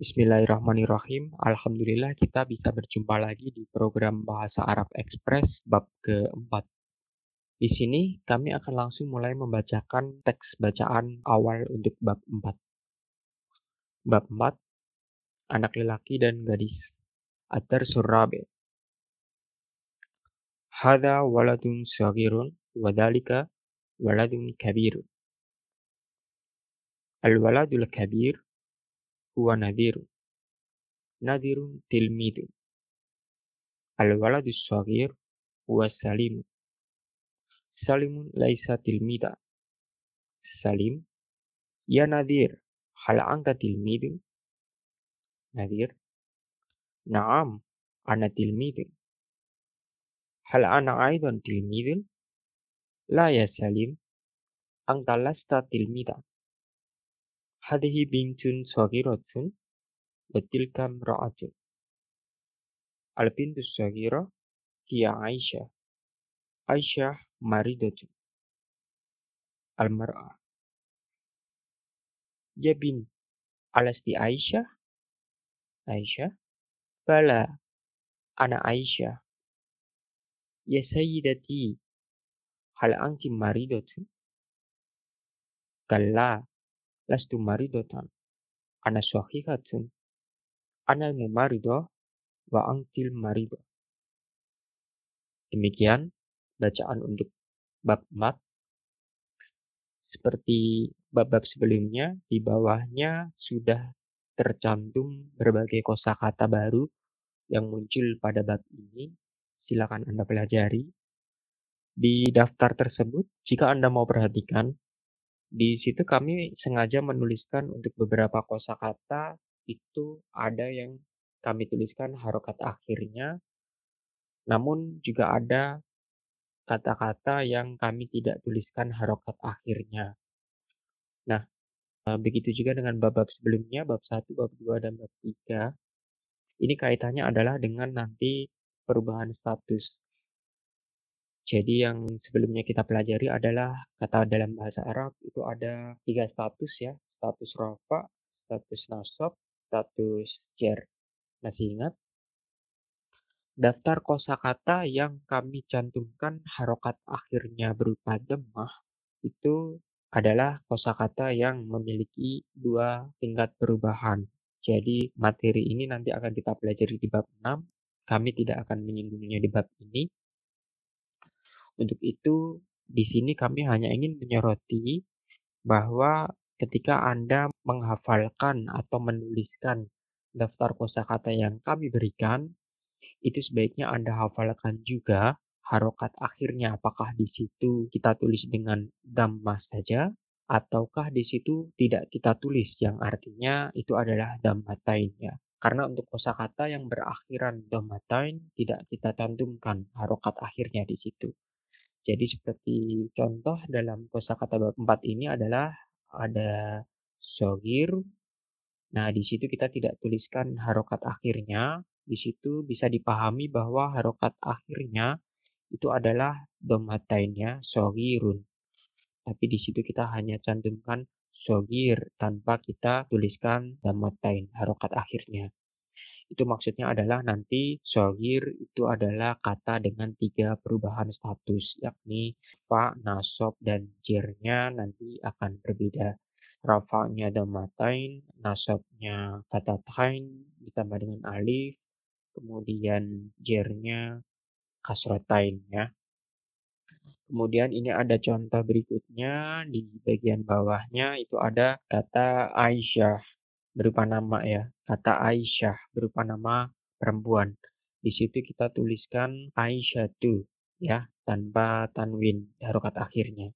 Bismillahirrahmanirrahim. Alhamdulillah kita bisa berjumpa lagi di program Bahasa Arab Express bab keempat. Di sini kami akan langsung mulai membacakan teks bacaan awal untuk bab 4. Bab 4, anak lelaki dan gadis. Atar Surabe. Hada waladun sagirun wadalika waladun kabirun. Al-waladul kabir huwa nadhiru. Nadhirun tilmidu. Al-waladus sagir huwa salimu. Salimun laisa tilmida. Salim, ya nadhir, hal anta tilmidu? Nadhir, na'am, ana tilmidu. Hal ana aidan tilmidun? La ya Salim, anta lasta tilmida. Hadihi bintun sagiratun wa tilka imra'atun. Al-bintu sagira hiya Aisyah. Aisyah maridatun. Al-mar'ah. Ya bin, alasti Aisyah? Aisyah? Bala, ana Aisyah. Ya sayyidati, hal anti maridatun? Kalla, maridatan. Ana sahihatun. Ana mumaridah wa antil maridah. Demikian bacaan untuk bab 4. Seperti bab-bab sebelumnya, di bawahnya sudah tercantum berbagai kosakata baru yang muncul pada bab ini. Silakan Anda pelajari. Di daftar tersebut, jika Anda mau perhatikan, di situ kami sengaja menuliskan untuk beberapa kosakata itu ada yang kami tuliskan harokat akhirnya, namun juga ada kata-kata yang kami tidak tuliskan harokat akhirnya. Nah, begitu juga dengan bab-bab sebelumnya, bab 1, bab 2, dan bab 3. Ini kaitannya adalah dengan nanti perubahan status. Jadi yang sebelumnya kita pelajari adalah kata dalam bahasa Arab itu ada tiga status ya, status rafa, status nasab, status jar. Masih ingat? Daftar kosakata yang kami cantumkan harokat akhirnya berupa demah itu adalah kosakata yang memiliki dua tingkat perubahan. Jadi materi ini nanti akan kita pelajari di bab 6. Kami tidak akan menyinggungnya di bab ini. Untuk itu, di sini kami hanya ingin menyoroti bahwa ketika Anda menghafalkan atau menuliskan daftar kosakata yang kami berikan, itu sebaiknya Anda hafalkan juga harokat akhirnya. Apakah di situ kita tulis dengan damma saja, ataukah di situ tidak kita tulis, yang artinya itu adalah dammatain ya. Karena untuk kosakata yang berakhiran dammatain tidak kita cantumkan harokat akhirnya di situ. Jadi seperti contoh dalam kosakata bab 4 ini adalah ada sogir. Nah, di situ kita tidak tuliskan harokat akhirnya. Di situ bisa dipahami bahwa harokat akhirnya itu adalah domatainnya sogirun. Tapi di situ kita hanya cantumkan sogir tanpa kita tuliskan domatain harokat akhirnya. Itu maksudnya adalah nanti sogir itu adalah kata dengan tiga perubahan status, yakni fa, nasob, dan jirnya nanti akan berbeda. Rafa'nya damatain, nasobnya fatatain ditambah dengan alif, kemudian jirnya kasrotain ya. Kemudian ini ada contoh berikutnya di bagian bawahnya itu ada kata Aisyah berupa nama ya. Kata Aisyah berupa nama perempuan. Di situ kita tuliskan Aisyah tu ya tanpa tanwin harokat akhirnya.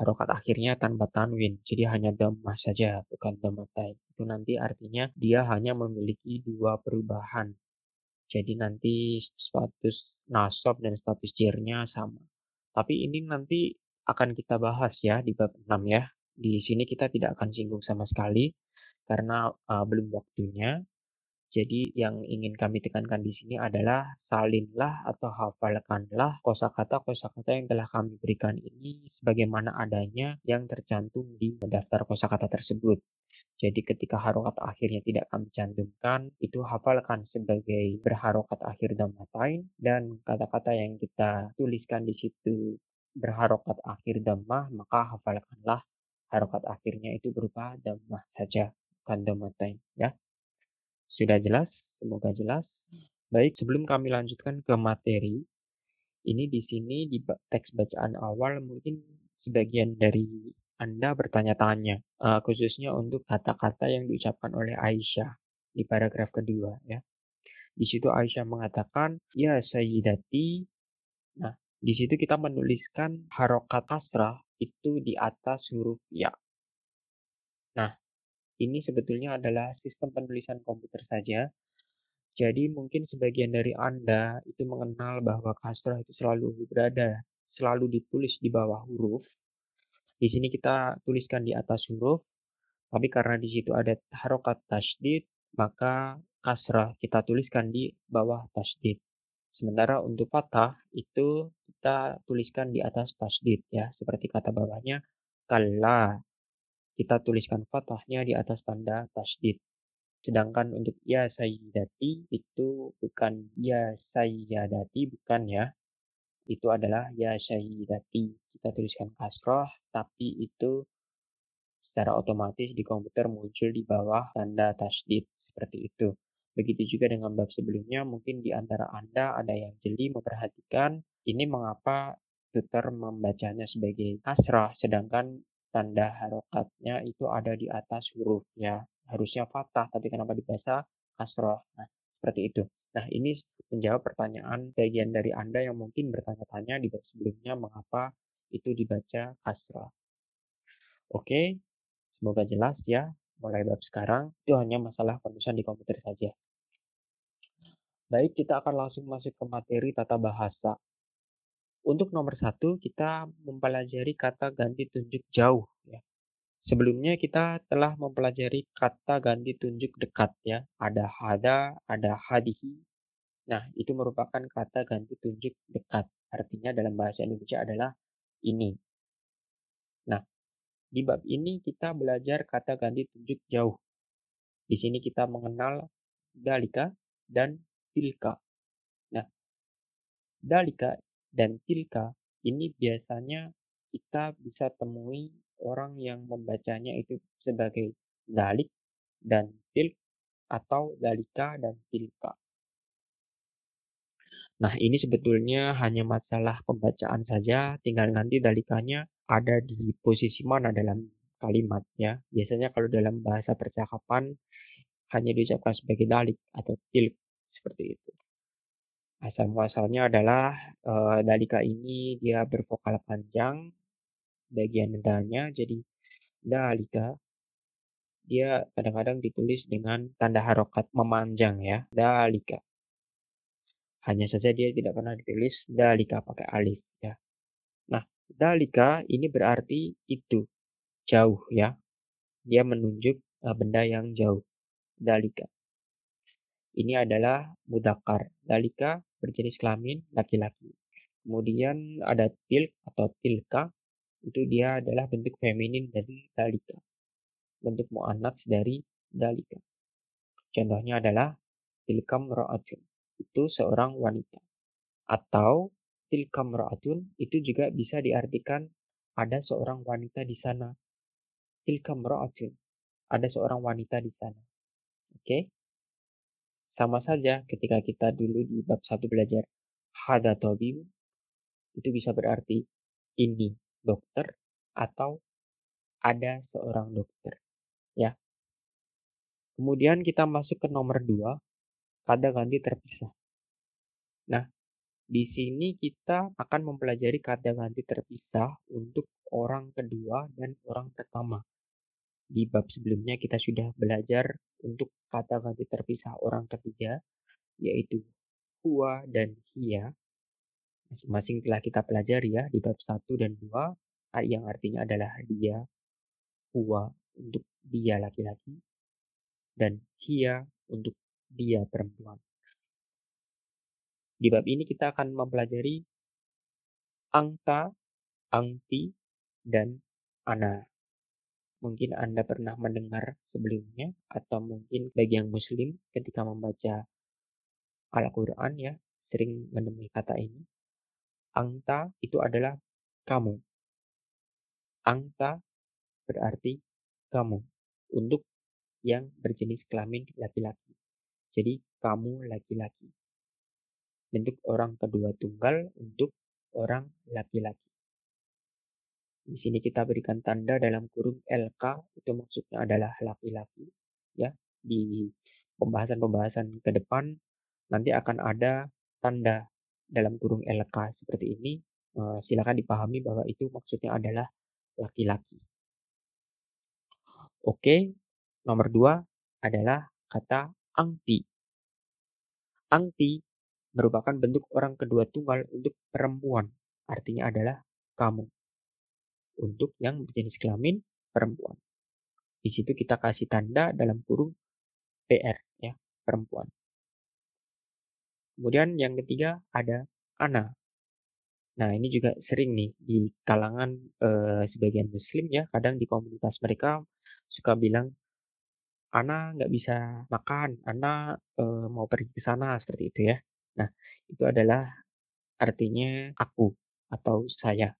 Harokat akhirnya tanpa tanwin, jadi hanya dhammah saja, bukan dhammatain. Itu nanti artinya dia hanya memiliki dua perubahan. Jadi nanti status nasab dan status jirnya sama. Tapi ini nanti akan kita bahas ya di bab 6 ya. Di sini kita tidak akan singgung sama sekali karena uh, belum waktunya. Jadi yang ingin kami tekankan di sini adalah salinlah atau hafalkanlah kosakata-kosakata yang telah kami berikan ini sebagaimana adanya yang tercantum di daftar kosakata tersebut. Jadi ketika harokat akhirnya tidak kami cantumkan, itu hafalkan sebagai berharokat akhir dhammatain dan kata-kata yang kita tuliskan di situ berharokat akhir dhammah, maka hafalkanlah harokat akhirnya itu berupa dhammah saja, bukan dhammatain ya. Sudah jelas? Semoga jelas. Baik, sebelum kami lanjutkan ke materi, ini di sini di teks bacaan awal mungkin sebagian dari anda bertanya-tanya, uh, khususnya untuk kata-kata yang diucapkan oleh Aisyah di paragraf kedua ya. Di situ Aisyah mengatakan, "Ya Sayyidati." Nah, di situ kita menuliskan harokat kasrah itu di atas huruf ya. Ini sebetulnya adalah sistem penulisan komputer saja. Jadi mungkin sebagian dari Anda itu mengenal bahwa kasrah itu selalu berada, selalu ditulis di bawah huruf. Di sini kita tuliskan di atas huruf, tapi karena di situ ada harokat tasdid, maka kasrah kita tuliskan di bawah tasdid. Sementara untuk fathah itu kita tuliskan di atas tasdid ya, seperti kata bawahnya kalla. Kita tuliskan fathahnya di atas tanda tasdid. Sedangkan untuk ya sayyidati itu bukan ya sayyadati bukan ya, itu adalah ya syahidati. Kita tuliskan kasroh, tapi itu secara otomatis di komputer muncul di bawah tanda tasdid seperti itu. Begitu juga dengan bab sebelumnya, mungkin di antara Anda ada yang jeli memperhatikan ini mengapa tutor membacanya sebagai kasrah, sedangkan tanda harokatnya itu ada di atas huruf ya. Harusnya fathah, tapi kenapa dibaca kasroh? Nah, seperti itu. Nah, ini menjawab pertanyaan bagian dari Anda yang mungkin bertanya-tanya di bab sebelumnya mengapa itu dibaca kasrah. Oke, semoga jelas ya. Mulai bab sekarang, itu hanya masalah penulisan di komputer saja. Baik, kita akan langsung masuk ke materi tata bahasa. Untuk nomor satu, kita mempelajari kata ganti tunjuk jauh. Ya. Sebelumnya kita telah mempelajari kata ganti tunjuk dekat ya. Ada hada, ada hadihi. Nah, itu merupakan kata ganti tunjuk dekat. Artinya dalam bahasa Indonesia adalah ini. Nah, di bab ini kita belajar kata ganti tunjuk jauh. Di sini kita mengenal dalika dan tilka. Nah, dalika dan tilka ini biasanya kita bisa temui orang yang membacanya itu sebagai dalik dan tilk atau dalika dan tilka. Nah, ini sebetulnya hanya masalah pembacaan saja, tinggal nanti dalikanya ada di posisi mana dalam kalimat ya. Biasanya kalau dalam bahasa percakapan hanya diucapkan sebagai dalik atau tilk seperti itu. Asal muasalnya adalah dalika ini dia bervokal panjang bagian nadanya jadi dalika. Dia kadang-kadang ditulis dengan tanda harokat memanjang ya dalika. Hanya saja dia tidak pernah ditulis dalika pakai alif ya. Nah dalika ini berarti itu jauh ya. Dia menunjuk uh, benda yang jauh dalika. Ini adalah mudakar dalika berjenis kelamin laki-laki kemudian ada tilk atau tilka itu dia adalah bentuk feminin dari dalika. Bentuk mu'annats dari dalika. Contohnya adalah tilkam ra'atun. Itu seorang wanita. Atau tilkam ra'atun itu juga bisa diartikan ada seorang wanita di sana. Tilkam ra'atun. Ada seorang wanita di sana. Oke? Okay? Sama saja ketika kita dulu di bab satu belajar hada itu bisa berarti ini dokter atau ada seorang dokter. Ya. Kemudian kita masuk ke nomor dua, kata ganti terpisah. Nah, di sini kita akan mempelajari kata ganti terpisah untuk orang kedua dan orang pertama. Di bab sebelumnya kita sudah belajar untuk kata ganti terpisah orang ketiga, yaitu huwa dan hia masing-masing telah kita pelajari ya di bab 1 dan 2 yang artinya adalah dia, huwa untuk dia laki-laki, dan hia untuk dia perempuan. Di bab ini kita akan mempelajari angka, angti, dan ana. Mungkin Anda pernah mendengar sebelumnya atau mungkin bagi yang muslim ketika membaca Al-Quran ya sering menemui kata ini. Angta itu adalah kamu. Angta berarti kamu untuk yang berjenis kelamin laki-laki. Jadi kamu laki-laki. Bentuk orang kedua tunggal untuk orang laki-laki. Di sini kita berikan tanda dalam kurung LK itu maksudnya adalah laki-laki ya. Di pembahasan-pembahasan ke depan nanti akan ada tanda dalam kurung LK seperti ini. Uh, silakan dipahami bahwa itu maksudnya adalah laki-laki. Oke, nomor dua adalah kata angti. Angti merupakan bentuk orang kedua tunggal untuk perempuan. Artinya adalah kamu untuk yang berjenis kelamin perempuan. Di situ kita kasih tanda dalam kurung PR ya, perempuan. Kemudian yang ketiga ada ana. Nah, ini juga sering nih di kalangan eh, sebagian muslim ya, kadang di komunitas mereka suka bilang ana nggak bisa makan, ana eh, mau pergi ke sana seperti itu ya. Nah, itu adalah artinya aku atau saya.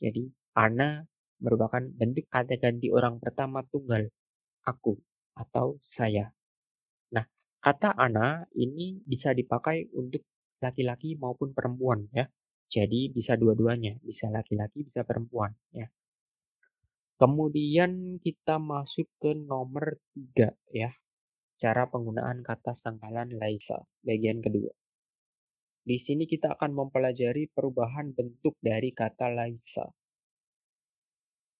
Jadi Ana merupakan bentuk kata ganti orang pertama tunggal, aku atau saya. Nah, kata ana ini bisa dipakai untuk laki-laki maupun perempuan ya. Jadi bisa dua-duanya, bisa laki-laki, bisa perempuan ya. Kemudian kita masuk ke nomor tiga ya. Cara penggunaan kata sangkalan laisa, bagian kedua. Di sini kita akan mempelajari perubahan bentuk dari kata laisa.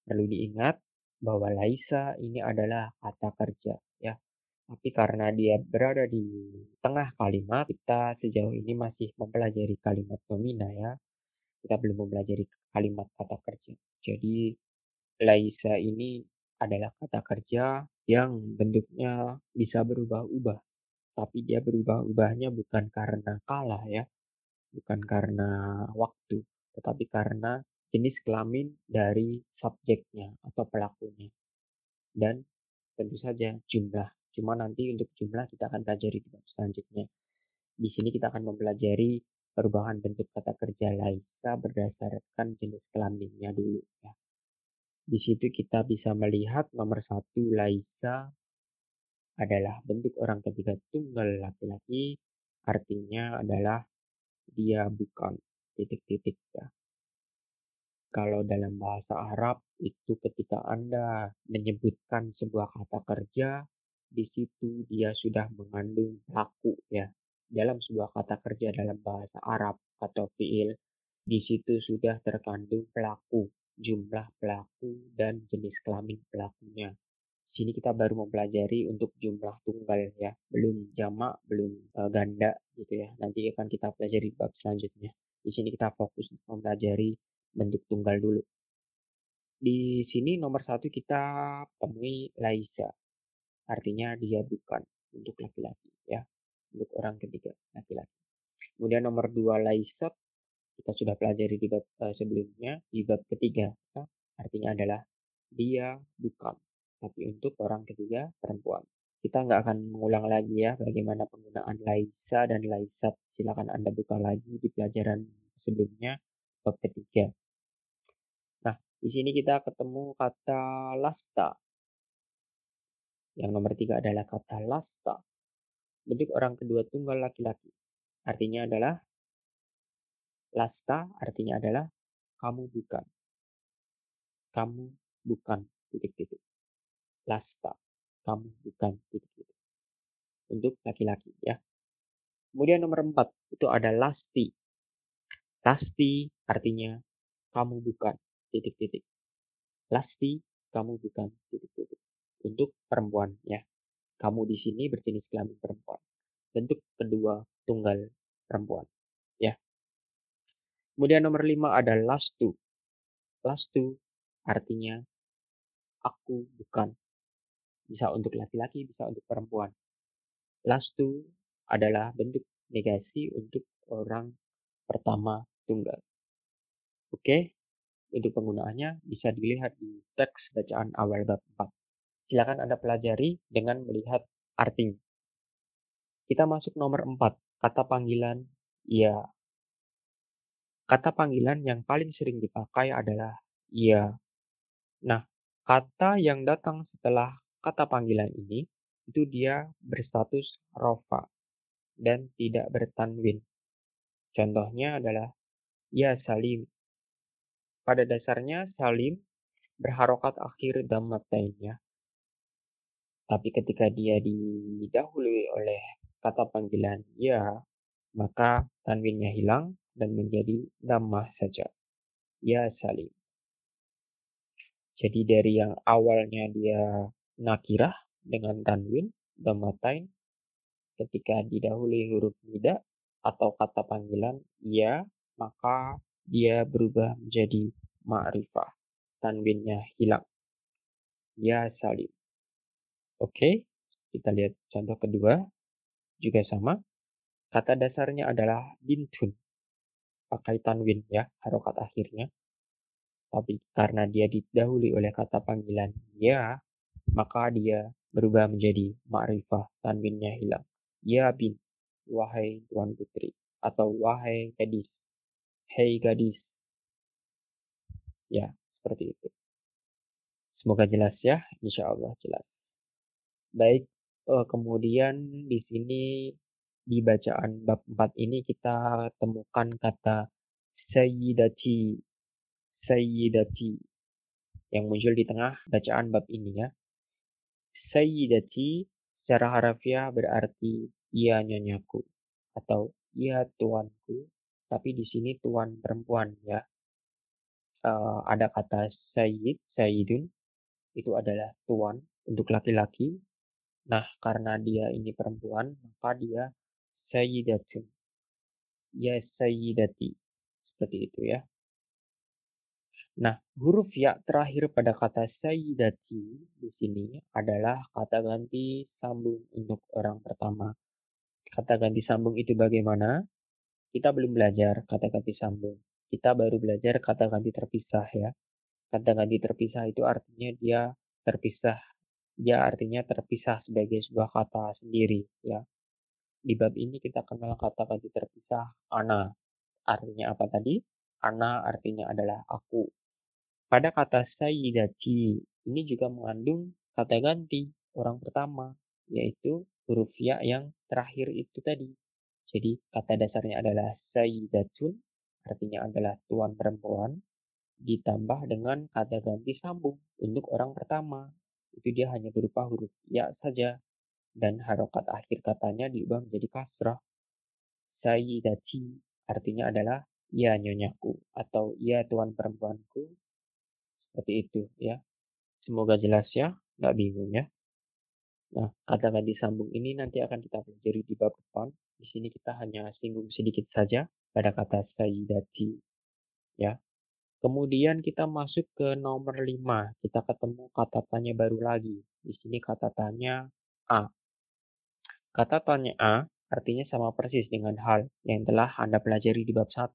Perlu diingat bahwa Laisa ini adalah kata kerja ya. Tapi karena dia berada di tengah kalimat, kita sejauh ini masih mempelajari kalimat nomina ya. Kita belum mempelajari kalimat kata kerja. Jadi Laisa ini adalah kata kerja yang bentuknya bisa berubah-ubah. Tapi dia berubah-ubahnya bukan karena kalah ya. Bukan karena waktu. Tetapi karena jenis kelamin dari subjeknya atau pelakunya. Dan tentu saja jumlah. Cuma nanti untuk jumlah kita akan pelajari di bab selanjutnya. Di sini kita akan mempelajari perubahan bentuk kata kerja laisa berdasarkan jenis kelaminnya dulu ya. Di situ kita bisa melihat nomor satu laisa adalah bentuk orang ketiga tunggal laki-laki artinya adalah dia bukan titik-titik ya. Kalau dalam bahasa Arab itu ketika Anda menyebutkan sebuah kata kerja, di situ dia sudah mengandung laku ya. Dalam sebuah kata kerja dalam bahasa Arab atau fiil, di situ sudah terkandung pelaku, jumlah pelaku dan jenis kelamin pelakunya. Di sini kita baru mempelajari untuk jumlah tunggal ya, belum jamak, belum uh, ganda gitu ya. Nanti akan kita pelajari bab selanjutnya. Di sini kita fokus mempelajari bentuk tunggal dulu. Di sini nomor satu kita temui Laisa. Artinya dia bukan untuk laki-laki ya. Untuk orang ketiga laki-laki. Kemudian nomor dua Laisa kita sudah pelajari di bab uh, sebelumnya di bab ketiga ya. artinya adalah dia bukan tapi untuk orang ketiga perempuan kita nggak akan mengulang lagi ya bagaimana penggunaan Laisa dan Laisat silakan anda buka lagi di pelajaran sebelumnya bab ketiga di sini kita ketemu kata lasta. Yang nomor tiga adalah kata lasta. Bentuk orang kedua tunggal laki-laki. Artinya adalah lasta artinya adalah kamu bukan. Kamu bukan titik-titik. Lasta. Kamu bukan titik-titik. Untuk laki-laki ya. Kemudian nomor empat itu ada lasti. Lasti artinya kamu bukan titik-titik. Lasti, kamu bukan titik-titik. Untuk perempuan ya. Kamu di sini berjenis kelamin perempuan. Bentuk kedua tunggal perempuan. Ya. Kemudian nomor lima ada lastu. Lastu artinya aku bukan. Bisa untuk laki-laki, bisa untuk perempuan. Lastu adalah bentuk negasi untuk orang pertama tunggal. Oke, Untuk penggunaannya bisa dilihat di teks bacaan awal bab 4. Silakan Anda pelajari dengan melihat artinya. Kita masuk nomor 4, kata panggilan ya. Kata panggilan yang paling sering dipakai adalah ya. Nah, kata yang datang setelah kata panggilan ini itu dia berstatus rofa dan tidak bertanwin. Contohnya adalah ya Salim. Pada dasarnya Salim berharokat akhir dhammatain ya. Tapi ketika dia didahului oleh kata panggilan ya, maka tanwinnya hilang dan menjadi dhammah saja. Ya Salim. Jadi dari yang awalnya dia nakirah dengan tanwin, dhammatain, ketika didahului huruf nida atau kata panggilan ya, maka dia berubah menjadi ma'rifah. Tanwinnya hilang. Ya Salim. Oke, kita lihat contoh kedua. Juga sama. Kata dasarnya adalah bintun. Pakai tanwin ya, harokat akhirnya. Tapi karena dia didahului oleh kata panggilan ya, maka dia berubah menjadi ma'rifah, tanwinnya hilang. Ya bin, wahai tuan putri. Atau wahai gadis. Hei gadis. Ya, seperti itu. Semoga jelas ya, insya Allah jelas. Baik, uh, kemudian di sini di bacaan bab 4 ini kita temukan kata sayyidati, sayyidati yang muncul di tengah bacaan bab ini ya. Sayyidati secara harafiah berarti ia nyanyaku atau ia tuanku, tapi di sini tuan perempuan ya. Uh, ada kata sayyid, sayyidun itu adalah tuan untuk laki-laki. Nah, karena dia ini perempuan, maka dia sayyidatun. Ya sayyidati. Seperti itu ya. Nah, huruf ya terakhir pada kata sayyidati di sini adalah kata ganti sambung untuk orang pertama. Kata ganti sambung itu bagaimana? Kita belum belajar kata ganti sambung. Kita baru belajar kata ganti terpisah ya. Kata ganti terpisah itu artinya dia terpisah. Dia artinya terpisah sebagai sebuah kata sendiri ya. Di bab ini kita kenal kata ganti terpisah ana. Artinya apa tadi? Ana artinya adalah aku. Pada kata sayyidati, ini juga mengandung kata ganti orang pertama, yaitu huruf ya yang terakhir itu tadi. Jadi kata dasarnya adalah sayyidatun, artinya adalah tuan perempuan, ditambah dengan kata ganti sambung untuk orang pertama. Itu dia hanya berupa huruf ya saja. Dan harokat akhir katanya diubah menjadi kasrah. Sayyidati artinya adalah ya nyonyaku atau ya tuan perempuanku seperti itu ya. Semoga jelas ya, nggak bingung ya. Nah, kata ganti sambung ini nanti akan kita pelajari di bab depan. Di sini kita hanya singgung sedikit saja pada kata sayyidati. Ya. Kemudian kita masuk ke nomor 5. Kita ketemu kata tanya baru lagi. Di sini kata tanya A. Kata tanya A artinya sama persis dengan hal yang telah Anda pelajari di bab 1.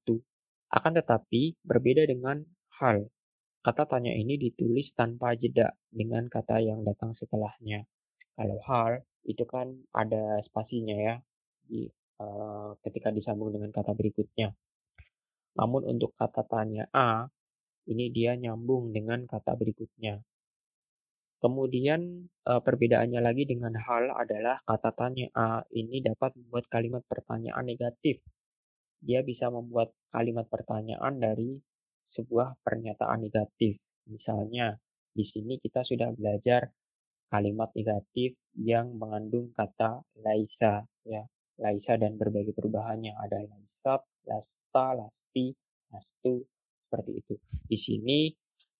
Akan tetapi berbeda dengan hal Kata tanya ini ditulis tanpa jeda dengan kata yang datang setelahnya. Kalau hal itu kan ada spasinya ya di, uh, ketika disambung dengan kata berikutnya. Namun untuk kata tanya A, ini dia nyambung dengan kata berikutnya. Kemudian uh, perbedaannya lagi dengan hal adalah kata tanya A ini dapat membuat kalimat pertanyaan negatif. Dia bisa membuat kalimat pertanyaan dari sebuah pernyataan negatif. Misalnya, di sini kita sudah belajar kalimat negatif yang mengandung kata laisa ya. Laisa dan berbagai perubahannya ada laisap, lasta, lasti, lastu seperti itu. Di sini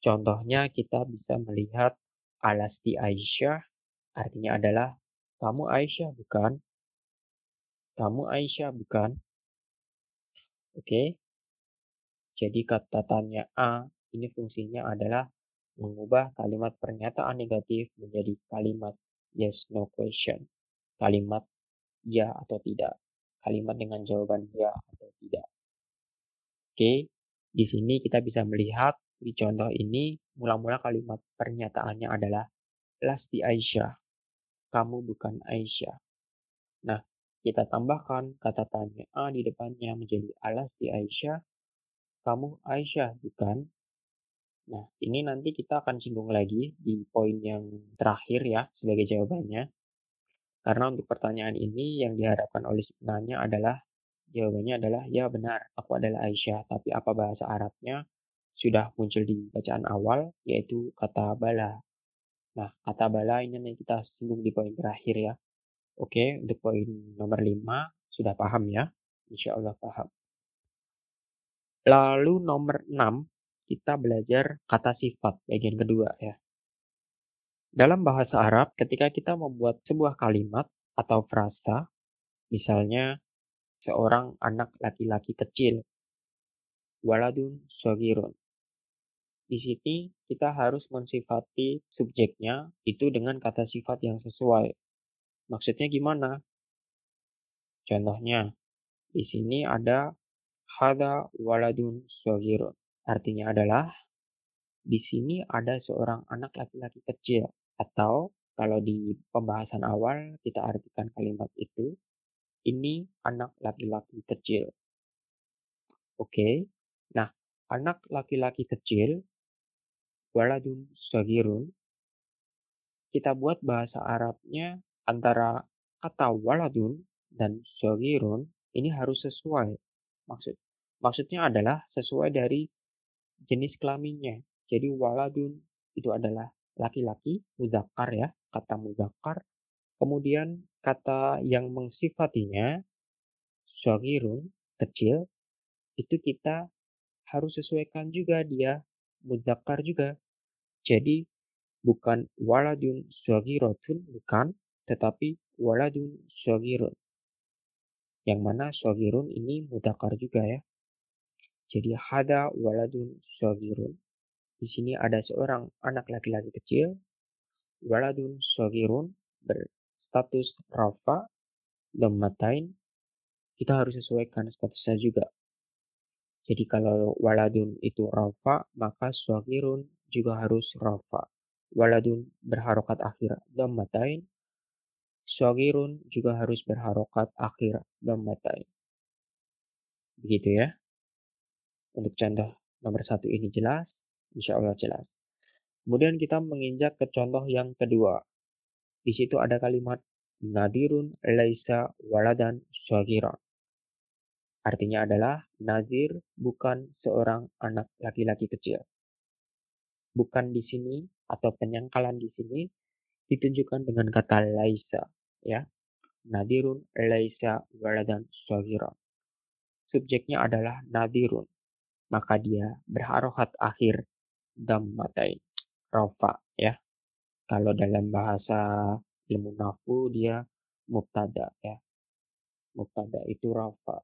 contohnya kita bisa melihat alasti Aisyah artinya adalah kamu Aisyah bukan? Kamu Aisyah bukan? Oke. Jadi kata tanya A ini fungsinya adalah mengubah kalimat pernyataan negatif menjadi kalimat yes no question. Kalimat ya atau tidak. Kalimat dengan jawaban ya atau tidak. Oke, di sini kita bisa melihat di contoh ini mula-mula kalimat pernyataannya adalah Lasti Aisyah. Kamu bukan Aisyah. Nah, kita tambahkan kata tanya A di depannya menjadi Alasti Aisyah. Kamu Aisyah bukan? Nah, ini nanti kita akan singgung lagi di poin yang terakhir ya sebagai jawabannya. Karena untuk pertanyaan ini yang diharapkan oleh si penanya adalah jawabannya adalah ya benar, aku adalah Aisyah. Tapi apa bahasa Arabnya sudah muncul di bacaan awal yaitu kata bala. Nah, kata bala ini yang kita singgung di poin terakhir ya. Oke, untuk poin nomor 5 sudah paham ya? Insya Allah paham. Lalu nomor 6 kita belajar kata sifat bagian kedua ya. Dalam bahasa Arab, ketika kita membuat sebuah kalimat atau frasa, misalnya seorang anak laki-laki kecil, waladun sogirun. Di sini kita harus mensifati subjeknya itu dengan kata sifat yang sesuai. Maksudnya gimana? Contohnya, di sini ada hada waladun sogirun. Artinya adalah di sini ada seorang anak laki-laki kecil atau kalau di pembahasan awal kita artikan kalimat itu ini anak laki-laki kecil. Oke. Nah, anak laki-laki kecil waladun sagirun kita buat bahasa Arabnya antara kata waladun dan sagirun ini harus sesuai. Maksud maksudnya adalah sesuai dari jenis kelaminnya. Jadi waladun itu adalah laki-laki, muzakkar ya, kata muzakkar. Kemudian kata yang mensifatinya syagirun, kecil, itu kita harus sesuaikan juga dia muzakkar juga. Jadi bukan waladun syagirotun, bukan, tetapi waladun syagirun. Yang mana syagirun ini mudakar juga ya. Jadi hada waladun sogirun. Di sini ada seorang anak laki-laki kecil. Waladun sogirun berstatus rafa lemmatain. Kita harus sesuaikan statusnya juga. Jadi kalau waladun itu rafa, maka sogirun juga harus rafa. Waladun berharokat akhir lemmatain. Sogirun juga harus berharokat akhir lemmatain. Begitu ya. Untuk contoh nomor satu ini jelas, insya Allah jelas. Kemudian kita menginjak ke contoh yang kedua. Di situ ada kalimat Nadirun laisa waladan syagiran. Artinya adalah Nazir bukan seorang anak laki-laki kecil. Bukan di sini atau penyangkalan di sini ditunjukkan dengan kata laisa ya. Nadirun laisa waladan syagiran. Subjeknya adalah nadirun maka dia berharokat akhir dammatain rofa ya. Kalau dalam bahasa ilmu nafu dia mubtada ya. Mubtada itu rofa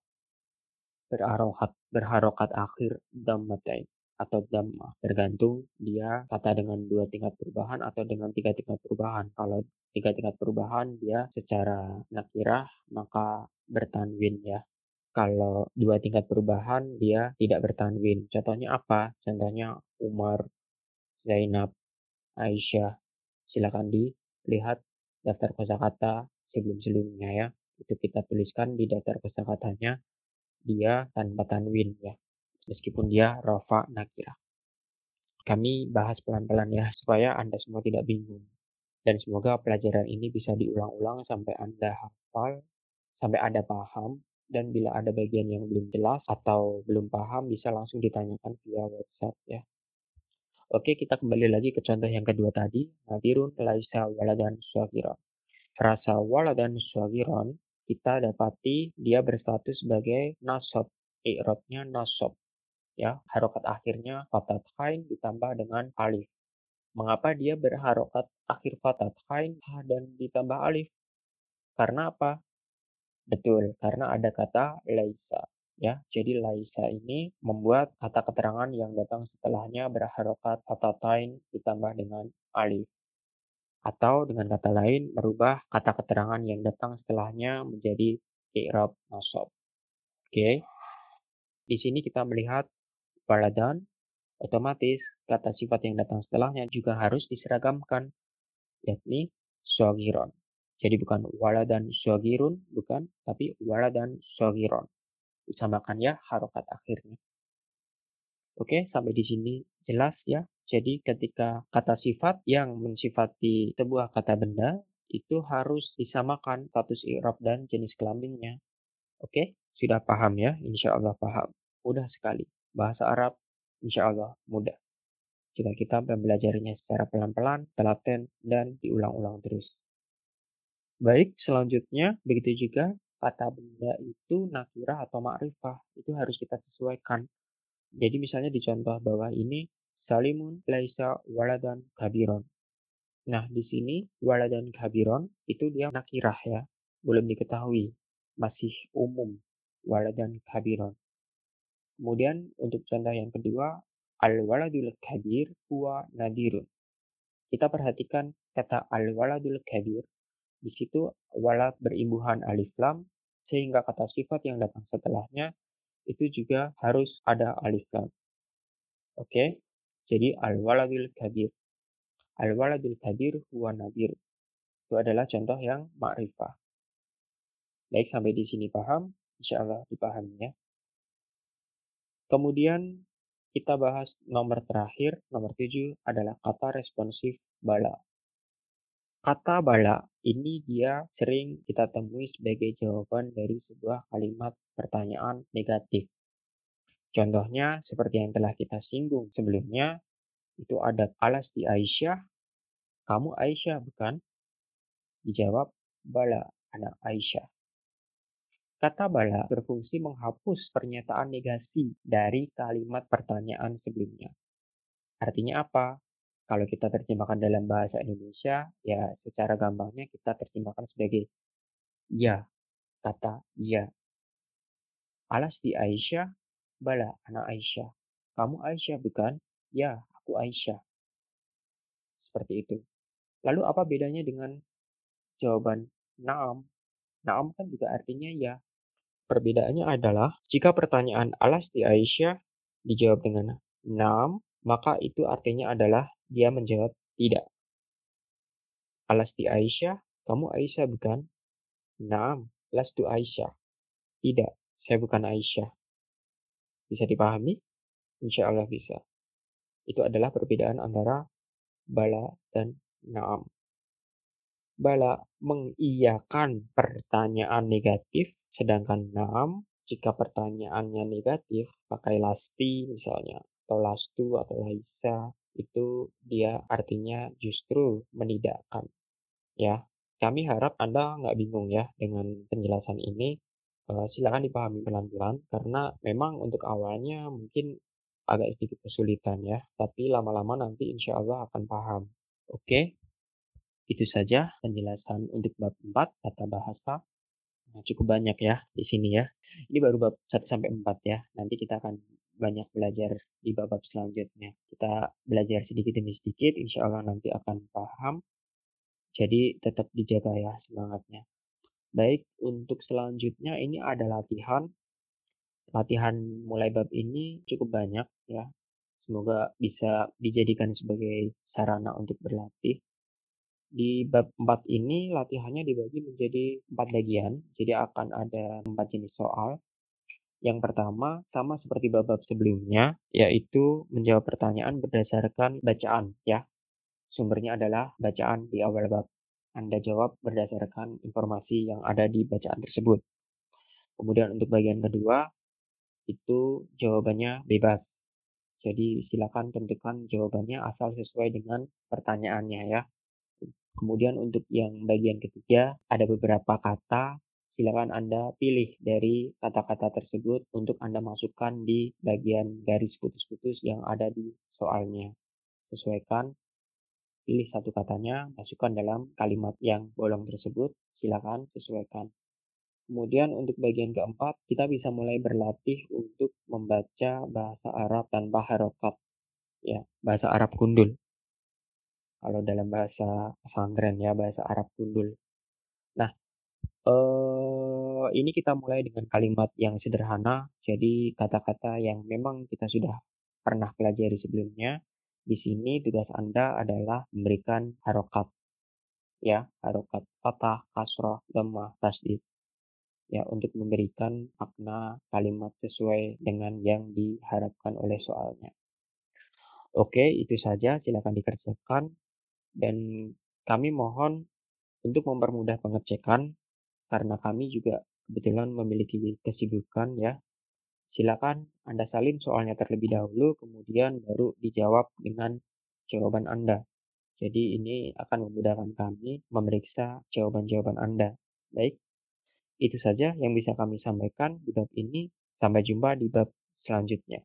berharokat berharokat akhir dammatain atau damma tergantung dia kata dengan dua tingkat perubahan atau dengan tiga tingkat perubahan. Kalau tiga tingkat perubahan dia secara nakirah maka bertanwin ya kalau dua tingkat perubahan dia tidak bertanwin. Contohnya apa? Contohnya Umar, Zainab, Aisyah. Silakan dilihat daftar kosakata sebelum-sebelumnya ya. Itu kita tuliskan di daftar kosakatanya dia tanpa tanwin ya. Meskipun dia rofa nakira. Kami bahas pelan-pelan ya supaya Anda semua tidak bingung. Dan semoga pelajaran ini bisa diulang-ulang sampai Anda hafal, sampai Anda paham, dan bila ada bagian yang belum jelas atau belum paham bisa langsung ditanyakan via WhatsApp ya. Oke, kita kembali lagi ke contoh yang kedua tadi. Nadirun laisa waladan swagiron. Frasa waladan swagiron kita dapati dia berstatus sebagai nasob. I'rabnya nasob. Ya, harokat akhirnya fatat hain ditambah dengan alif. Mengapa dia berharokat akhir fatat hain dan ditambah alif? Karena apa? Betul, karena ada kata laisa. Ya, jadi laisa ini membuat kata keterangan yang datang setelahnya berharokat fatatain ditambah dengan alif. Atau dengan kata lain, merubah kata keterangan yang datang setelahnya menjadi i'rab nasab. Oke. Di sini kita melihat waladan, Otomatis, kata sifat yang datang setelahnya juga harus diseragamkan, yakni sogiron. Jadi bukan waladan sogirun, bukan, tapi waladan sogiron. Disamakan ya harokat akhirnya. Oke, sampai di sini jelas ya. Jadi ketika kata sifat yang mensifati sebuah kata benda itu harus disamakan status i'rab dan jenis kelaminnya. Oke, sudah paham ya? Insya Allah paham. Mudah sekali. Bahasa Arab insya Allah mudah. Jika kita mempelajarinya secara pelan-pelan, telaten, dan diulang-ulang terus. Baik, selanjutnya begitu juga kata benda itu nakirah atau ma'rifah. Itu harus kita sesuaikan. Jadi misalnya di contoh bawah ini, Salimun laisa waladan kabiron. Nah, di sini waladan kabiron itu dia nakirah ya. Belum diketahui. Masih umum. Waladan kabiron. Kemudian untuk contoh yang kedua, al-waladul kabir huwa nadirun. Kita perhatikan kata al-waladul kabir. Di situ walad berimbuhan alif lam sehingga kata sifat yang datang setelahnya itu juga harus ada alif lam. Oke. Jadi al-waladul kabir. Al-waladul kabir huwa nadir. Itu adalah contoh yang ma'rifah. Baik, sampai di sini paham? Insya Allah dipahami ya. Kemudian kita bahas nomor terakhir, nomor tujuh adalah kata responsif bala. Kata bala ini dia sering kita temui sebagai jawaban dari sebuah kalimat pertanyaan negatif. Contohnya seperti yang telah kita singgung sebelumnya, itu ada alas di Aisyah, kamu Aisyah bukan? Dijawab, bala, anak Aisyah. Kata bala berfungsi menghapus pernyataan negasi dari kalimat pertanyaan sebelumnya. Artinya apa? Kalau kita terjemahkan dalam bahasa Indonesia, ya secara gampangnya kita terjemahkan sebagai ya, kata ya. Alas di Aisyah, bala anak Aisyah. Kamu Aisyah bukan? Ya, aku Aisyah. Seperti itu. Lalu apa bedanya dengan jawaban naam? Naam kan juga artinya ya. Perbedaannya adalah jika pertanyaan alas di Aisyah dijawab dengan nam, maka itu artinya adalah dia menjawab tidak. Alas di Aisyah, kamu Aisyah bukan? Nam, di Aisyah. Tidak, saya bukan Aisyah. Bisa dipahami? Insya Allah bisa. Itu adalah perbedaan antara bala dan naam. Bala mengiyakan pertanyaan negatif Sedangkan naam, jika pertanyaannya negatif, pakai lasti misalnya, atau lastu atau laisa, itu dia artinya justru menidakkan. Ya, kami harap Anda nggak bingung ya dengan penjelasan ini. Uh, silakan dipahami pelan-pelan karena memang untuk awalnya mungkin agak sedikit kesulitan ya, tapi lama-lama nanti insya Allah akan paham. Oke, itu saja penjelasan untuk bab 4 kata bahasa. Nah, cukup banyak ya di sini ya. Ini baru bab 1 sampai 4 ya. Nanti kita akan banyak belajar di bab-bab selanjutnya. Kita belajar sedikit demi sedikit, insya Allah nanti akan paham. Jadi tetap dijaga ya semangatnya. Baik, untuk selanjutnya ini ada latihan. Latihan mulai bab ini cukup banyak ya. Semoga bisa dijadikan sebagai sarana untuk berlatih. Di bab 4 ini latihannya dibagi menjadi empat bagian, jadi akan ada empat jenis soal. Yang pertama, sama seperti bab-bab sebelumnya, yaitu menjawab pertanyaan berdasarkan bacaan ya. Sumbernya adalah bacaan di awal bab. Anda jawab berdasarkan informasi yang ada di bacaan tersebut. Kemudian untuk bagian kedua, itu jawabannya bebas. Jadi silakan tentukan jawabannya asal sesuai dengan pertanyaannya ya. Kemudian untuk yang bagian ketiga, ada beberapa kata. Silakan Anda pilih dari kata-kata tersebut untuk Anda masukkan di bagian garis putus-putus yang ada di soalnya. Sesuaikan, pilih satu katanya, masukkan dalam kalimat yang bolong tersebut. Silakan sesuaikan. Kemudian untuk bagian keempat, kita bisa mulai berlatih untuk membaca bahasa Arab tanpa harokat. Ya, bahasa Arab gundul kalau dalam bahasa pesantren ya bahasa Arab gundul. Nah, eh, ini kita mulai dengan kalimat yang sederhana, jadi kata-kata yang memang kita sudah pernah pelajari sebelumnya, di sini tugas Anda adalah memberikan harokat. Ya, harokat fathah, kasroh, lemah, tasdid. Ya, untuk memberikan makna kalimat sesuai dengan yang diharapkan oleh soalnya. Oke, itu saja. Silakan dikerjakan. Dan kami mohon untuk mempermudah pengecekan, karena kami juga kebetulan memiliki kesibukan ya. Silakan Anda salin soalnya terlebih dahulu, kemudian baru dijawab dengan jawaban Anda. Jadi ini akan memudahkan kami memeriksa jawaban-jawaban Anda. Baik, itu saja yang bisa kami sampaikan di bab ini. Sampai jumpa di bab selanjutnya.